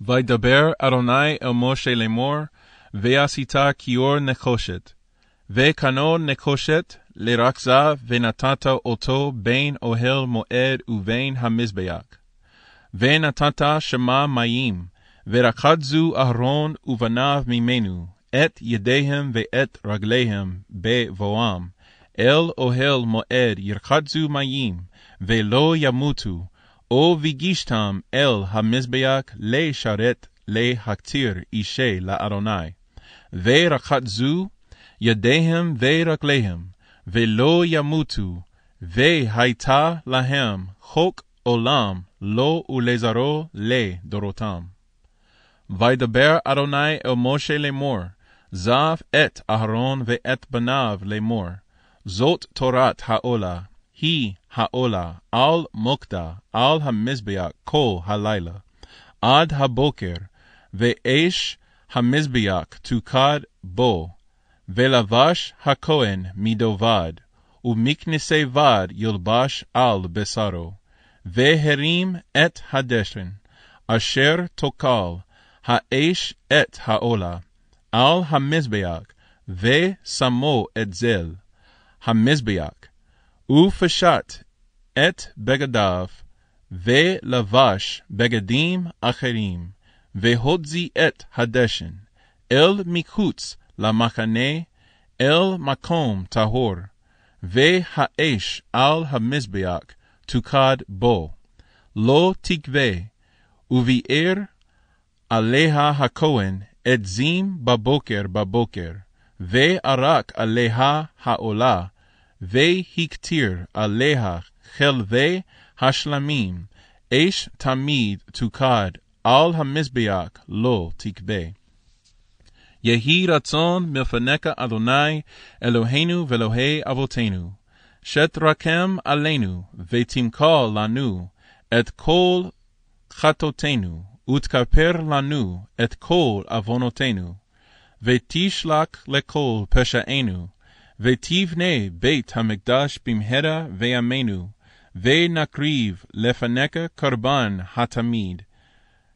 וידבר אדוני אל משה לאמור, ועשית כיור נחושת. וקנו נחושת לרכזה, ונתת אותו בין אוהל מועד ובין המזבח. ונתת שמה מים, ורחצו אהרון ובניו ממנו, את ידיהם ואת רגליהם בבואם, אל אוהל מועד ירחצו מים, ולא ימותו, או ויגישתם אל המזבח לשרת להקטיר אישי לאדוני. ורחצו ידיהם ורגליהם, ולא ימותו, והייתה להם חוק עולם לו ולזרעו לדורותם. וידבר אדוני אל משה לאמור, זב את אהרון ואת בניו לאמור, זאת תורת העולה, היא העולה, על מוקדה, על המזבח כל הלילה, עד הבוקר, ואש המזבח תוקד בו, ולבש הכהן מדובד, ומכנסי בד ילבש על בשרו, והרים את הדשן, אשר תוקל האש את העולה, על המזבח, ושמו את זל, המזבח, ופשט את בגדיו, ולבש בגדים אחרים, והוציא את הדשן, אל מחוץ למחנה, אל מקום טהור, והאש על המזבח תוקד בו, לא תגבה, וביער עליה הכהן עצים בבוקר בבוקר, וערק עליה העולה, והקטיר עליה חלבי השלמים, אש תמיד תוקד, על המזבח לא תכבה. יהי רצון מלפניך אדוני אלוהינו ואלוהי אבותינו, שתרקם עלינו ותמכור לנו את כל חטאותינו, ותכפר לנו את כל עוונותינו, ותשלח לכל פשענו, ותבנה בית המקדש במהרה בימינו, ונקריב לפניך קרבן התמיד,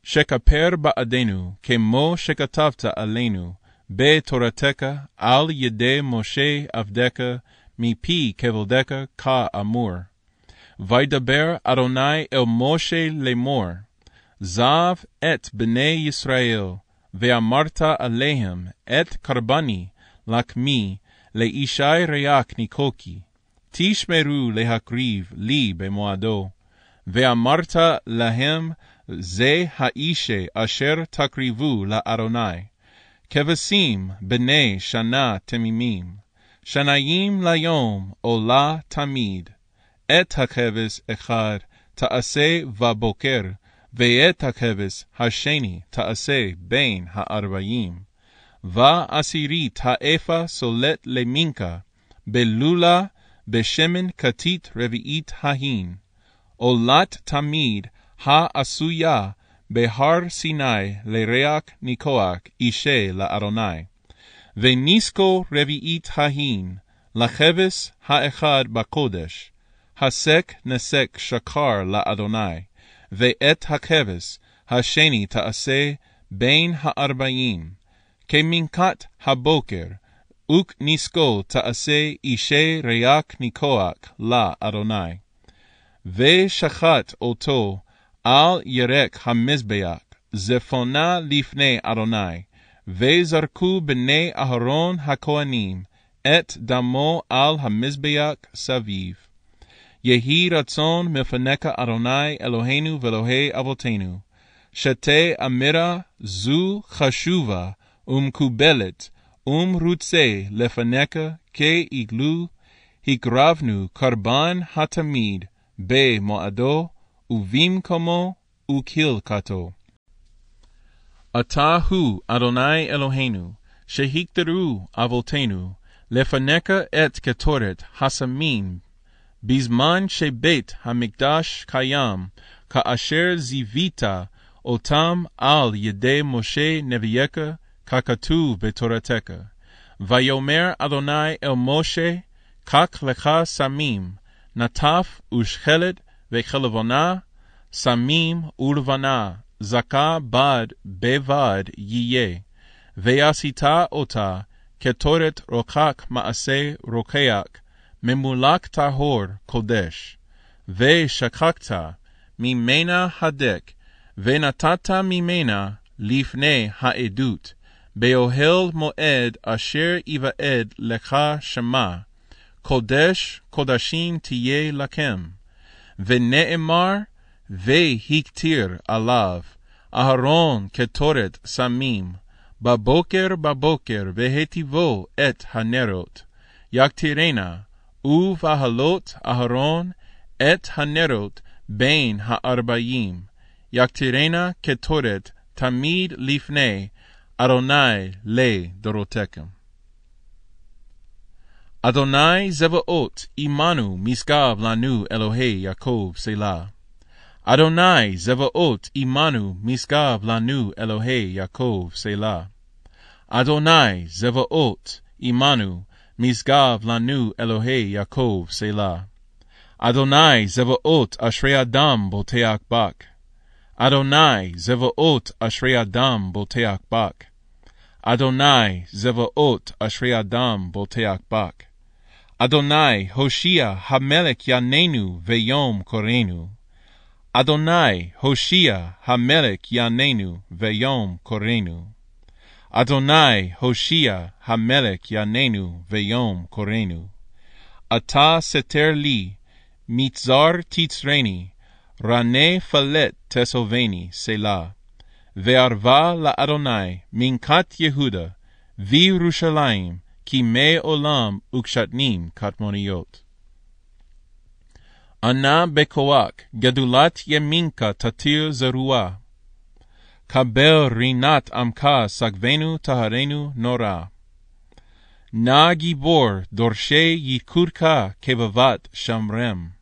שכפר בעדנו, כמו שכתבת עלינו, בתורתך על ידי משה עבדך, מפי כבודך כאמור. וידבר אדוני אל משה לאמור, זב את בני ישראל, ואמרת עליהם את קרבני לחמי, לאישי ריח ניקוקי, תשמרו להקריב לי במועדו. ואמרת להם, זה האישה אשר תקריבו לאדוני. כבשים בני שנה תמימים, שניים ליום עולה תמיד. את הכבש אחד תעשה בבוקר, ואת הכבש השני תעשה בין הארבעים. ועשירית האפה סולט למינקה, בלולה בשמן כתית רביעית ההין. עולת תמיד העשויה בהר סיני לריח ניכוח אישה לאדוני. וניסקו רביעית ההין, לכבש האחד בקודש, הסק נסק שקר לאדוני, ואת הכבש השני תעשה בין הארבעים, כמנקת הבוקר, וכניסקו תעשה אישי ריח ניכוח לאדוני. ושחט אותו על ירק המזבח, זפונה לפני אדוני, וזרקו בני אהרון הכהנים את דמו על המזבח סביב. יהי רצון מלפניך אדוני אלוהינו ואלוהי אבותינו, שתי אמירה זו חשובה ומקובלת ומרוצה לפניך כאגלו, הקרבנו קרבן התמיד במועדו ובמקומו וכלקתו. אתה הוא אדוני אלוהינו, שהגדרו אבותינו, לפניך את קטורת הסמים, בזמן שבית המקדש קיים, כאשר זיווית אותם על ידי משה נביאך, ככתוב בתורתך. ויאמר אדוני אל משה, קח לך סמים, נטף ושכלת, וכלבונה, סמים ולבנה, זכה בד בבד יהיה, ועשית אותה קטורת רוקק מעשה רוקח, ממולק טהור קודש, ושכחת ממנה הדק, ונתת ממנה לפני העדות, באוהל מועד אשר יוועד לך שמה, קודש קודשים תהיה לכם. ונאמר, והקטיר עליו, אהרון קטורת סמים, בבוקר בבוקר והטיבו את הנרות, יקטירנה, ובהלות אהרון את הנרות בין הארבעים, יקטירנה קטורת תמיד לפני אדוני לדורותיכם. אדוני זבאות עמנו משגב לנו אלוהי יעקב סלה. אדוני זבאות עמנו משגב לנו אלוהי יעקב סלה. אדוני זבאות עמנו משגב לנו אלוהי יעקב סלה. אדוני זבאות אשרי אדם בוטח בך. אדוני זבאות אשרי אדם בוטח בך. Adonai Zevaot Ashrei Adam Boteach Bak. Adonai Hoshea Hamelech Yanenu Veyom Korenu. Adonai Hoshea Hamelech Yanenu Veyom Korenu. Adonai Hoshea Hamelech Yanenu Veyom Korenu. Ata Seter Li Mitzar Titzreni Rane Falet Tesoveni Selah. וערבה לאדוני מנקת יהודה, וירושלים, כי מי עולם וקשתנים קטמוניות. ענה בכוח, גדולת ימינך תתיר זרוע. קבל רינת עמך, סגבנו טהרנו נורא. נא גיבור, דורשי יקודך כבבת שמרם.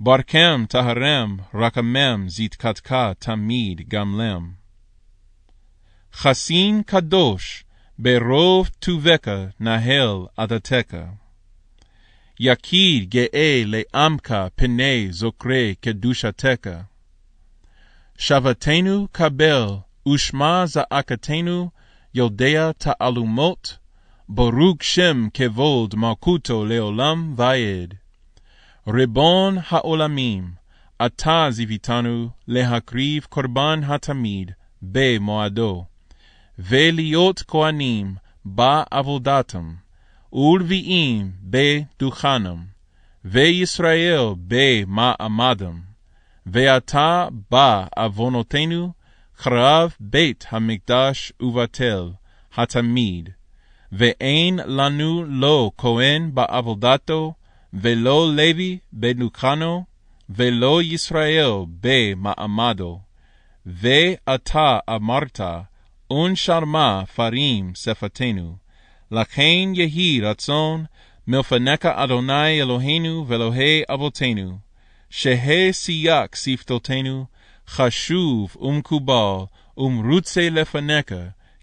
ברכם טהרם, רקמם, זיתקתך תמיד גמלם. חסין קדוש, ברוב טובך נהל עדתך. יקיד גאה לעמך פני זוכרי קדושתך. שבתנו קבל, ושמע זעקתנו, יודע תעלומות, ברוך שם כבוד מלכותו לעולם ועד. ריבון העולמים, אתה זיוויתנו להקריב קורבן התמיד במועדו. ולהיות כהנים בעבודתם, ולוויים בדוכנם, וישראל במעמדם, ועתה בעוונותינו חרב בית המקדש ובטל התמיד, ואין לנו לא כהן בעבודתו, ולא לוי בדוכנו, ולא ישראל במעמדו. ואתה אמרת, ונשרמה פרים שפתנו. לכן יהי רצון מלפניך אדוני אלוהינו ואלוהי אבותינו, שהא סייק שפתותינו, חשוב ומקובל ומרוצה לפניך,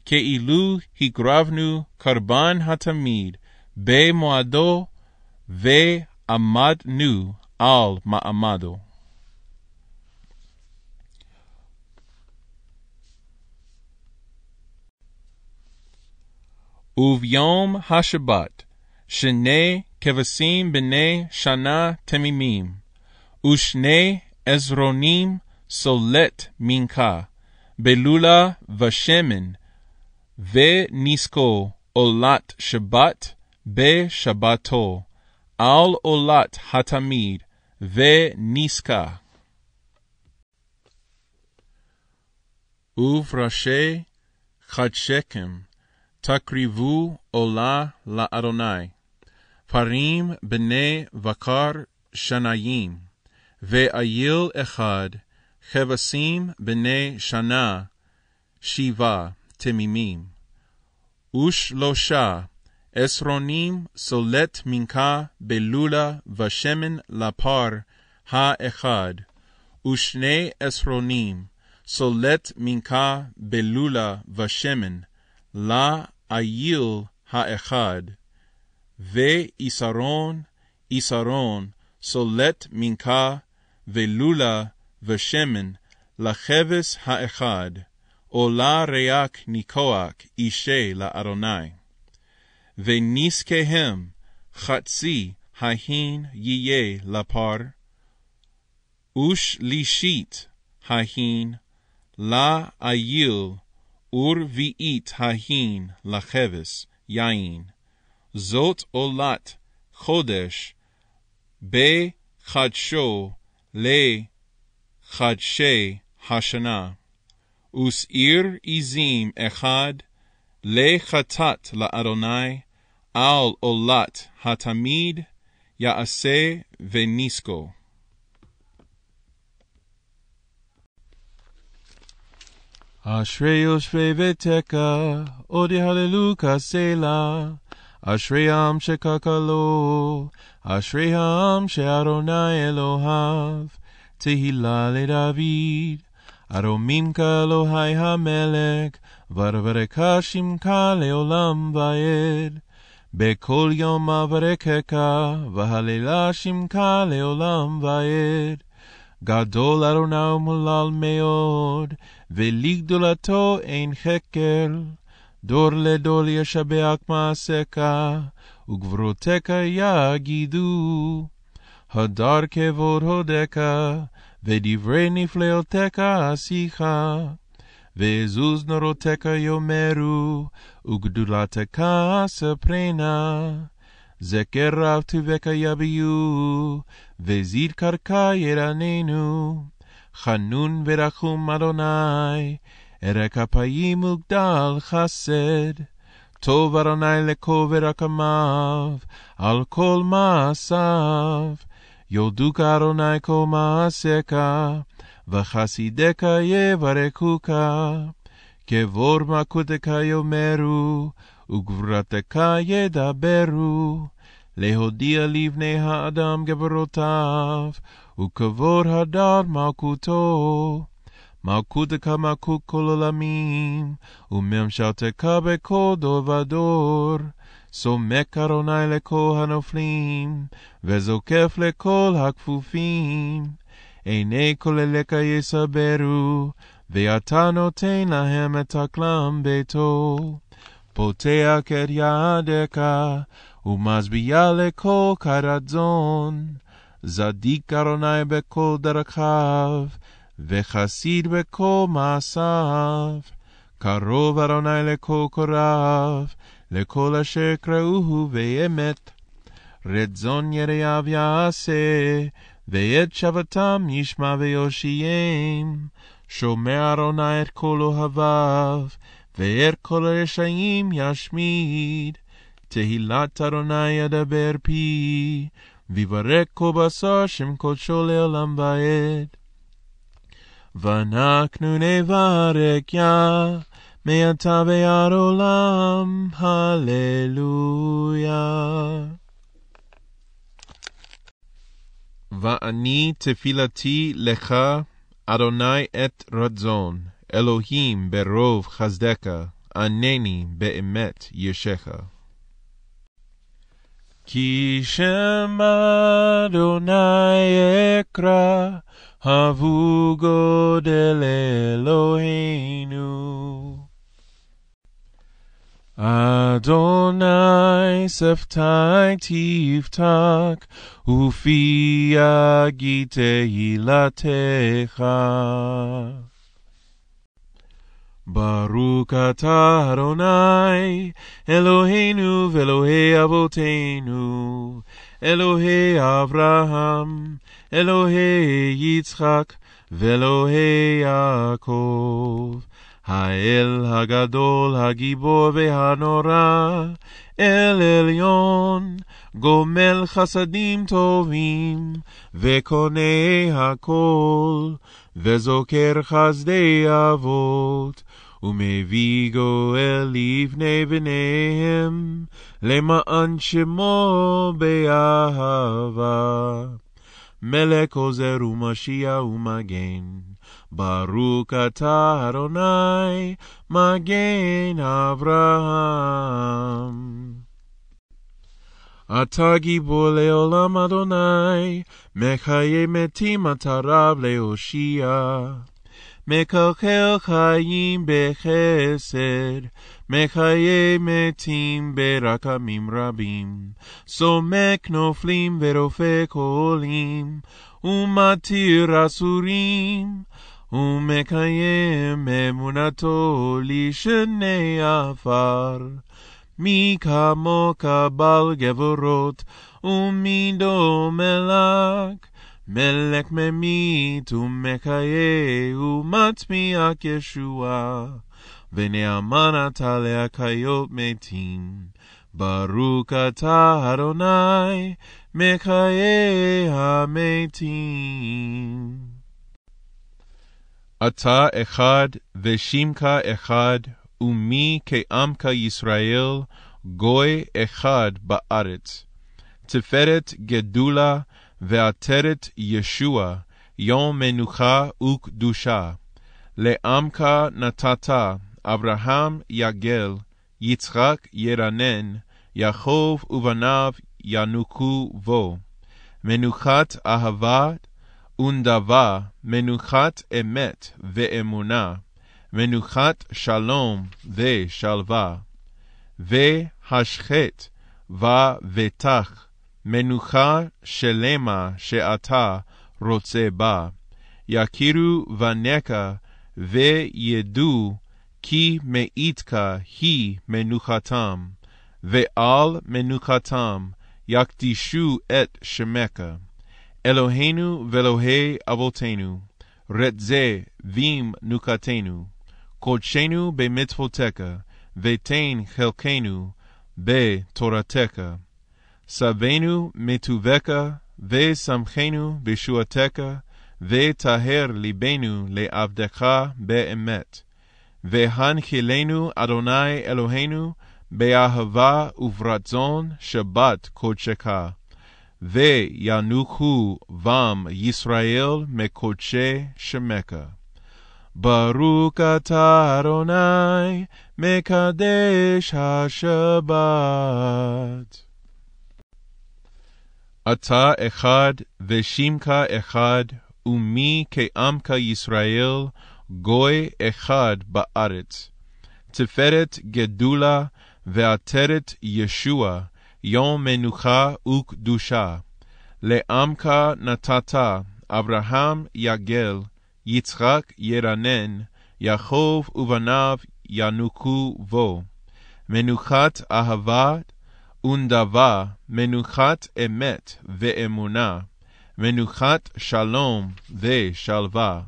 כאילו הקרבנו קרבן התמיד במועדו, ועמדנו על מעמדו. וביום השבת שני כבשים בני שנה תמימים, ושני עזרונים סולט מנחה, בלולה ושמן, ונזקו עולת שבת בשבתו, על עולת התמיד, ונזקה. ובראשי חד שקם, תקריבו עולה לאדוני. פרים בני בקר שניים, ואיל אחד, כבשים בני שנה, שבעה תמימים. ושלושה עשרונים סולט מנחה בלולה ושמן לפר האחד, ושני עשרונים סולט מנחה בלולה ושמן, האיל האחד, ויסרון, יסרון, סולט מנחה, ולולה ושמן, לחבס האחד, עולה ריק ניכוח אישה לאדוני. ונזקיהם חצי ההין יהיה לפר, ושלישית ההין לאיל, ורביעית ההין לכבש יין. זאת עולת חודש בחדשו לחדשי השנה. ושעיר Le chatat la Adonai, al olat hatamid, yaase venisko. Ashrei Oshrei Veteka, Odi Hallelujah Selah, Ashrei Am Shekakalo, Ashrei Am She'Adonai Elohav, tehilale LeDavid, Aromimka Lohai HaMelech, ורברך שמך לעולם ועד. בכל יום אברכך, והללה שמך לעולם ועד. גדול אדוני ומולל מאוד, ולגדולתו אין חקר. דור לדור ישבח מעשיך, וגבורותיך יגידו. הדר כבוד הודך, ודברי נפלאותיך עשיך. Vezuznoroteca Yomeru, Ugdulateca Saprena, Zekerav Tuveca Yabiu, Vezid Karka Yeranenu, Hanun Verachum Adonai, Erekapayim Ugdal Chased, Tov Adonai Leko Verakamav, Al Kol Maasav, Yoduka Adonai Kol Maaseka, וחסידיך יברכוך. כבור מלכותך יאמרו, וגבורתך ידברו. להודיע לבני האדם גבורותיו, וכבור הדר מלכותו. מלכותך מלכות כל עולמים, וממשלתך בכל דור ודור. סומק אדוני לכל הנופלים, וזוקף לכל הכפופים. עיני כל אליך יסברו, ואתה נותן להם את אקלם ביתו. פותח את ידיך, ומשביע לכל כרצון. זדיק אדוני בכל דרכיו, וחסיד בכל מעשיו. קרוב אדוני לכל קורב, לכל אשר קראוהו באמת. רצון יראיו יעשה, ואת שבתם ישמע ויושיעם. שומע אדוני את כל אוהביו, ואת כל הרשעים ישמיד. תהילת אדוני ידבר פי, ויברך כל בשר שם קודשו לעולם ועד. ואנחנו נברך יה, מעתה ועד עולם, הללויה. ואני תפילתי לך, אדוני את רצון, אלוהים ברוב חסדך, ענני באמת ישך. כי שם אדוני אקרא, הבו גודל אלוהינו. אדוני שפתי תפתח, ופי יגיד תהילתך. ברוך אתה אדוני, אלוהינו ואלוהי אבותינו, אלוהי אברהם, אלוהי יצחק, ואלוהי יעקב. האל הגדול, הגיבור והנורא, אל עליון, גומל חסדים טובים, וקונה הכל, וזוכר חסדי אבות, ומביא גואל לבני בניהם, למען שמו באהבה. מלך עוזר ומשיע ומגן, ברוך אתה אדוני, מגן אברהם. אתה גיבור לעולם אדוני, מחיי מתים אתה רב להושיע. מקלקל חיים בחסד, מחיי מתים ברקמים רבים, סומק נופלים ורופק עולים, ומתיר אסורים, ומקיים אמונתו לשני עפר. מי כמוך בעל גבורות, ומידו מלק, מלך ממית ומחיה ומצמיח ישועה, ונאמן אתה להקיות מתים. ברוך אתה אדוני, מחיי המתים. אתה אחד ושמך אחד, ומי כעמך ישראל, גוי אחד בארץ. תפארת גדולה ועטרת ישוע, יום מנוחה וקדושה. לעמך נתת, אברהם יגל, יצחק ירנן, יעקב ובניו ינוקו בו. מנוחת אהבה ונדבה, מנוחת אמת ואמונה, מנוחת שלום ושלווה. והשחט ובטח, מנוחה שלמה שאתה רוצה בה. יכירו בניך וידעו כי מאיתך היא מנוחתם, ועל מנוחתם יקדישו את שמך. אלוהינו ואלוהי אבותינו, רצה ומנוחתנו, קודשנו במצוותיך, ותן חלקנו בתורתך. שבנו מטובך, ושמחנו בשועתך, וטהר ליבנו לעבדך באמת. והנחילנו, אדוני אלוהינו, באהבה וברצון שבת קודשך. וינוחו בם ישראל מקודשי שמך. ברוך אתה אדוני, מקדש השבת. אתה אחד ושמך אחד, ומי כעמך ישראל, גוי אחד בארץ. תפארת גדולה ועטרת ישוע, יום מנוחה וקדושה. לעמך נתת, אברהם יגל, יצחק ירנן, יעקב ובניו ינוקו בו. מנוחת אהבה ונדבה, מנוחת אמת ואמונה, מנוחת שלום ושלווה.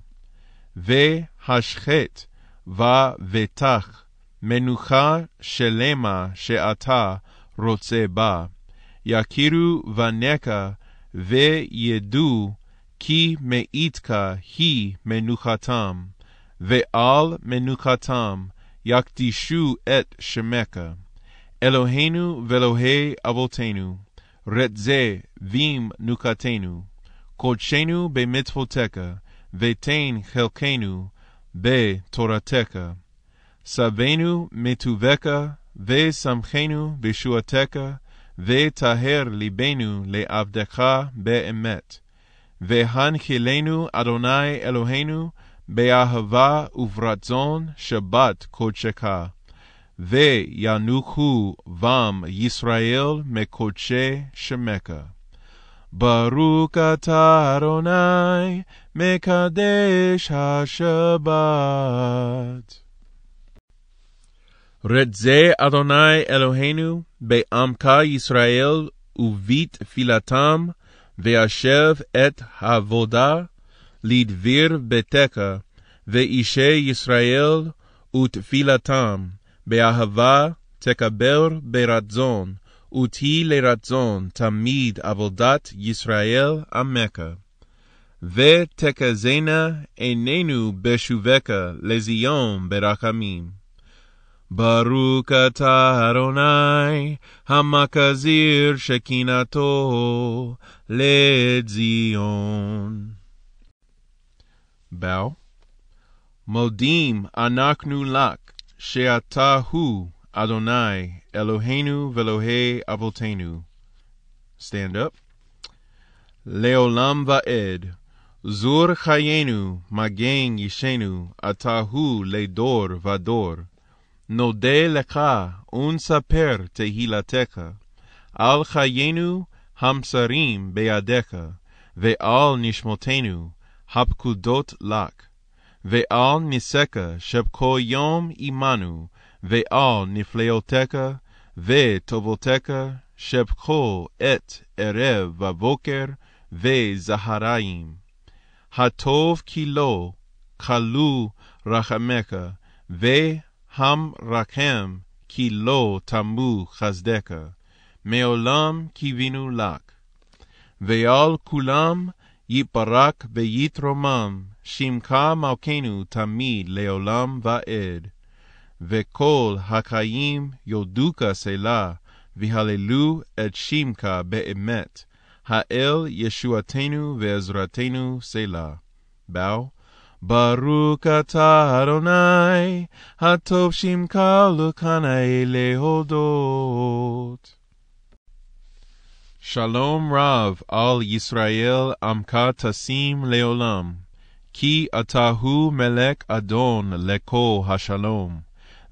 והשחט ובטח, מנוחה שלמה שאתה רוצה בה. יכירו בניך וידעו כי מאיתך היא מנוחתם, ועל מנוחתם יקדישו את שמך. אלוהינו ואלוהי אבותינו, רצה ומנוחתנו, קודשנו במצוותיך, ותן חלקנו בתורתך. שבנו מטובך, ושמחנו בשועתך, וטהר ליבנו לעבדך באמת. והנחילנו, אדוני אלוהינו, באהבה וברצון שבת קודשך. וינוחו בם ישראל מקודשי שמך. ברוך אתה אדוני, מקדש השבת. רצה אדוני אלוהינו בעמך ישראל ובתפילתם, וישב את העבודה לדביר ביתך, ואישי ישראל ותפילתם, באהבה תקבר ברצון, ותהי לרצון תמיד עבודת ישראל עמך. ותקזנה עינינו בשובך לזיון ברחמים. ברוך אתה אדוני, המקזיר שקינתו לציון. Bow. מודים אנחנו לך, שאתה הוא אדוני, אלוהינו ואלוהי אבותינו. Stand up. לעולם ועד, זור חיינו, מגן ישנו, אתה הוא לדור ודור. נודה לך, ונספר תהילתך, על חיינו המסרים בידיך, ועל נשמותינו הפקודות לך, ועל ניסך שבכל יום עמנו, ועל נפלאותיך וטובותיך שבכל עת ערב ובוקר וזהריים. הטוב כי לא, כלו רחמך, והמרחם כי לא תמו חסדך, מעולם קיווינו לך. ועל כולם יתברך ויתרומם, שמך מלכנו תמיד לעולם ועד. וכל החיים יודוך סלה, והללו את שמך באמת, האל ישועתנו ועזרתנו סלה. באו, ברוך אתה אדוני, הטוב שמך לקנאי להודות. שלום רב על ישראל עמך תשים לעולם, כי אתה הוא מלך אדון לכל השלום.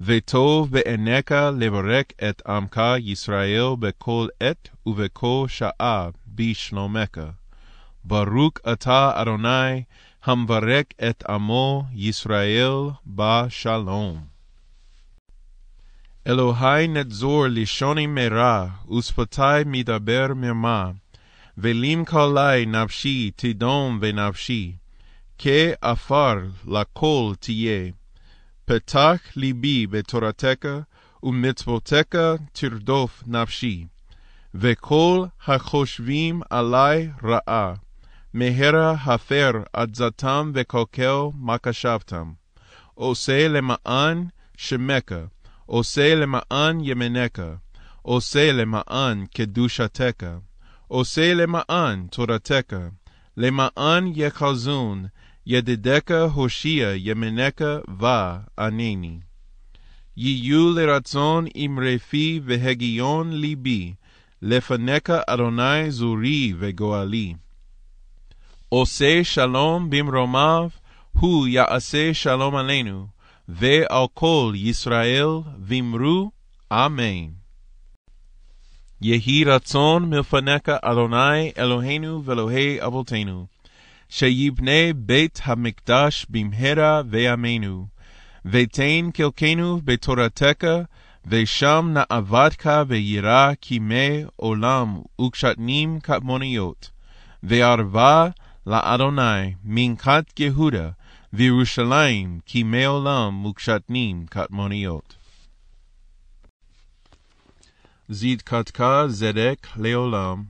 וטוב בעיניך לברך את עמך ישראל בכל עת ובכל שעה בשלומך. ברוך אתה אדוני, המברך את עמו ישראל בשלום. אלוהי נצור לשוני מרע, ושפתי מדבר מרמה, ולים קלי נפשי תדום ונפשי, כעפר לכל תהיה. פתח ליבי בתורתך, ומצוותיך תרדוף נפשי. וכל החושבים עלי רעה, מהרה הפר עצתם וקלקל מקשבתם. עושה למען שמך, עושה למען ימינך, עושה למען קדושתך, עושה למען תורתך, למען יחזון, ידידך הושיע ימינך וענני. יהיו לרצון אמרי פי והגיון ליבי, לפניך אדוני זורי וגואלי. עושה שלום במרומיו, הוא יעשה שלום עלינו, ועל כל ישראל ואמרו אמן. יהי רצון מלפניך אדוני אלוהינו ואלוהי אבותינו, שיבנה בית המקדש במהרה וימינו, ותן קלקנו בתורתך, ושם נעבדך וירא כימי עולם וקשתנים קטמוניות, וערבה לאדוני מנקת יהודה, וירושלים כימי עולם וקשתנים קטמוניות. זדקתך זדק לעולם,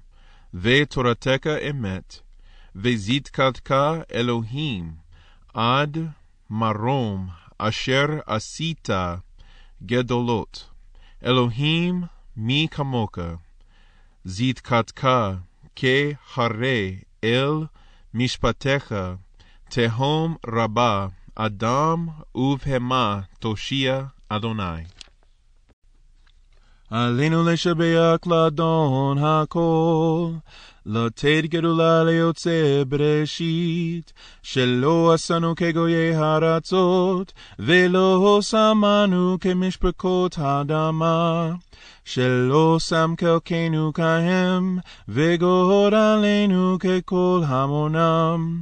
ותורתך אמת, וזדקתך אלוהים, עד מרום אשר עשית גדולות. אלוהים מי כמוך, זדקתך כהרי אל משפטיך, תהום רבה, אדם ובהמה תושיע אדוני. עלינו לשבח לאדון הכל, לתת גדולה ליוצא בראשית, שלא עשנו כגויי הארצות, ולא שמנו כמשפחות האדמה. שלא שם חלקנו כהם, וגורלנו ככל המונם.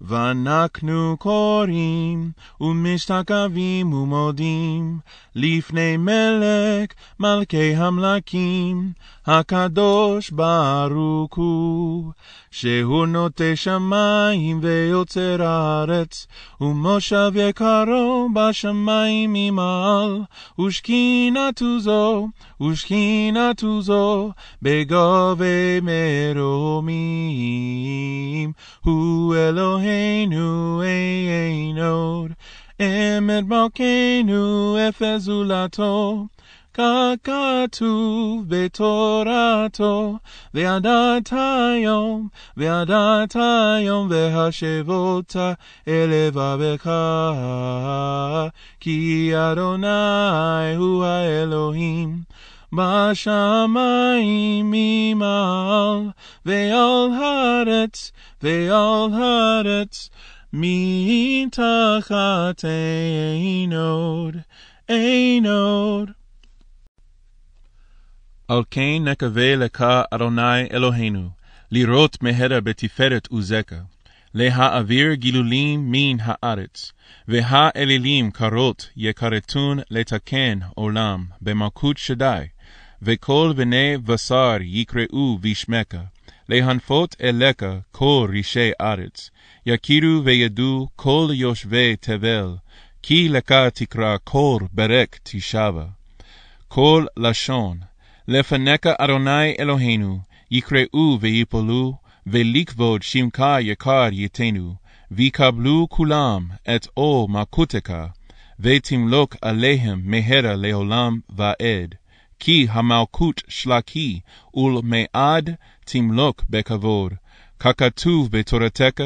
ואנחנו קוראים, ומשתקבים ומודים, לפני מלך מלכי המלכים, הקדוש ברוך הוא, שהוא נוטה שמיים ויוצר הארץ, ומושב יקרו בשמיים ממעל, ושכינתו זו, ושכינתו זו, בגובה מרומים, הוא אלוהינו אין עוד, אמת מלכנו אפס זולתו. כך כתוב בתורתו, וידעת היום, וידעת היום, והשבות אל לבבך, כי אדוני הוא האלוהים, בשמיים ממעל, ועל הארץ, ועל הארץ, מתחת אין עוד, אין עוד. על כן נקווה לך, אדוני אלוהינו, לראות מהרה בתפארת עוזך, להעביר גילולים מן הארץ, והאלילים קרות יכרתון לתקן עולם במלכות שדי, וכל בני בשר יקראו בשמך, להנפות אליך כל רישי ארץ, יכירו וידעו כל יושבי תבל, כי לך תקרא כל ברק תשבה. כל לשון, לפניך אדוני אלוהינו, יקראו ויפלו, ולכבוד שמך יקר ייתנו, ויקבלו כולם את עול מלכותך, ותמלוק עליהם מהרה לעולם ועד. כי המלכות שלקי, ולמעד תמלוק בכבוד. ככתוב בתורתך,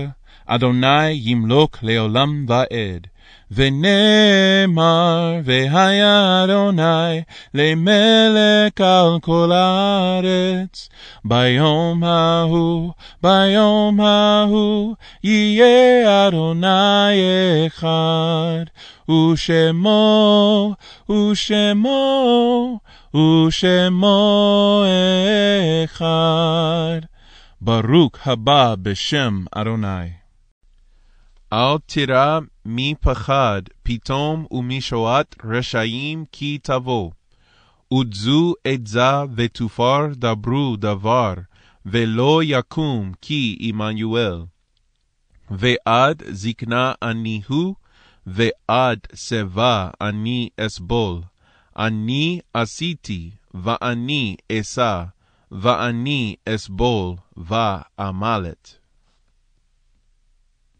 אדוני ימלוק לעולם ועד. ונאמר, והיה אדוני למלך על כל הארץ. ביום ההוא, ביום ההוא, יהיה אדוני אחד, ושמו, ושמו, ושמו אחד. ברוך הבא בשם אדוני. אל תירא מפחד פתאום ומשועת רשעים כי תבוא. עודזו עזה ותופר דברו דבר, ולא יקום כי עמנואל. ועד זקנה אני הוא, ועד שיבה אני אסבול. אני עשיתי, ואני אשא, ואני אסבול, ואמלט.